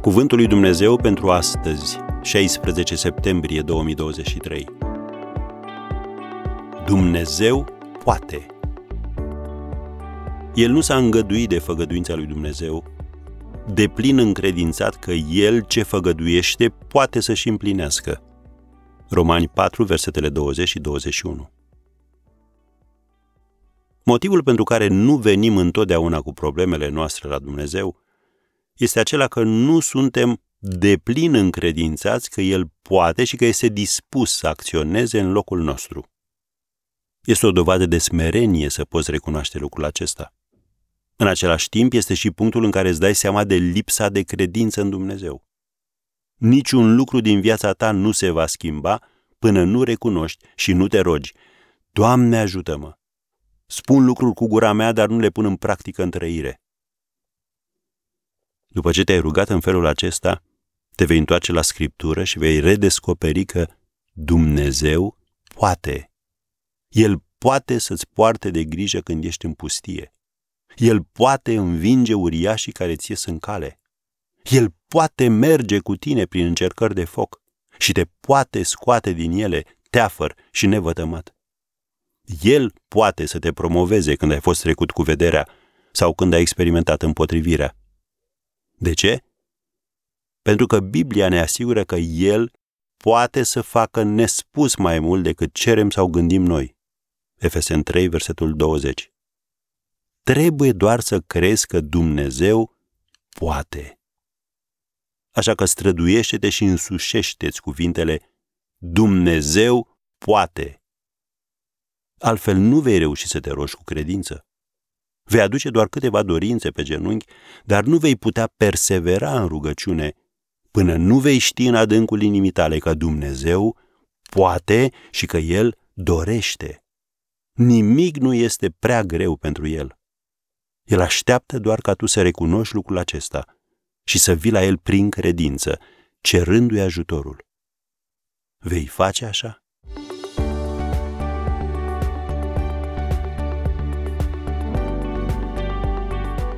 Cuvântul lui Dumnezeu pentru astăzi, 16 septembrie 2023. Dumnezeu poate. El nu s-a îngăduit de făgăduința lui Dumnezeu, de plin încredințat că El ce făgăduiește poate să-și împlinească. Romani 4, versetele 20 și 21. Motivul pentru care nu venim întotdeauna cu problemele noastre la Dumnezeu este acela că nu suntem deplin încredințați că El poate și că este dispus să acționeze în locul nostru. Este o dovadă de smerenie să poți recunoaște lucrul acesta. În același timp, este și punctul în care îți dai seama de lipsa de credință în Dumnezeu. Niciun lucru din viața ta nu se va schimba până nu recunoști și nu te rogi. Doamne ajută-mă! Spun lucruri cu gura mea, dar nu le pun în practică în trăire. După ce te-ai rugat în felul acesta, te vei întoarce la Scriptură și vei redescoperi că Dumnezeu poate. El poate să-ți poarte de grijă când ești în pustie. El poate învinge uriașii care ți ies în cale. El poate merge cu tine prin încercări de foc și te poate scoate din ele teafăr și nevătămat. El poate să te promoveze când ai fost trecut cu vederea sau când ai experimentat împotrivirea. De ce? Pentru că Biblia ne asigură că El poate să facă nespus mai mult decât cerem sau gândim noi. Efesen 3, versetul 20. Trebuie doar să crezi că Dumnezeu poate. Așa că străduiește-te și însușește-ți cuvintele Dumnezeu poate. Altfel nu vei reuși să te rogi cu credință. Vei aduce doar câteva dorințe pe genunchi, dar nu vei putea persevera în rugăciune până nu vei ști în adâncul inimii tale că Dumnezeu poate și că El dorește. Nimic nu este prea greu pentru El. El așteaptă doar ca tu să recunoști lucrul acesta și să vii la El prin credință, cerându-i ajutorul. Vei face așa?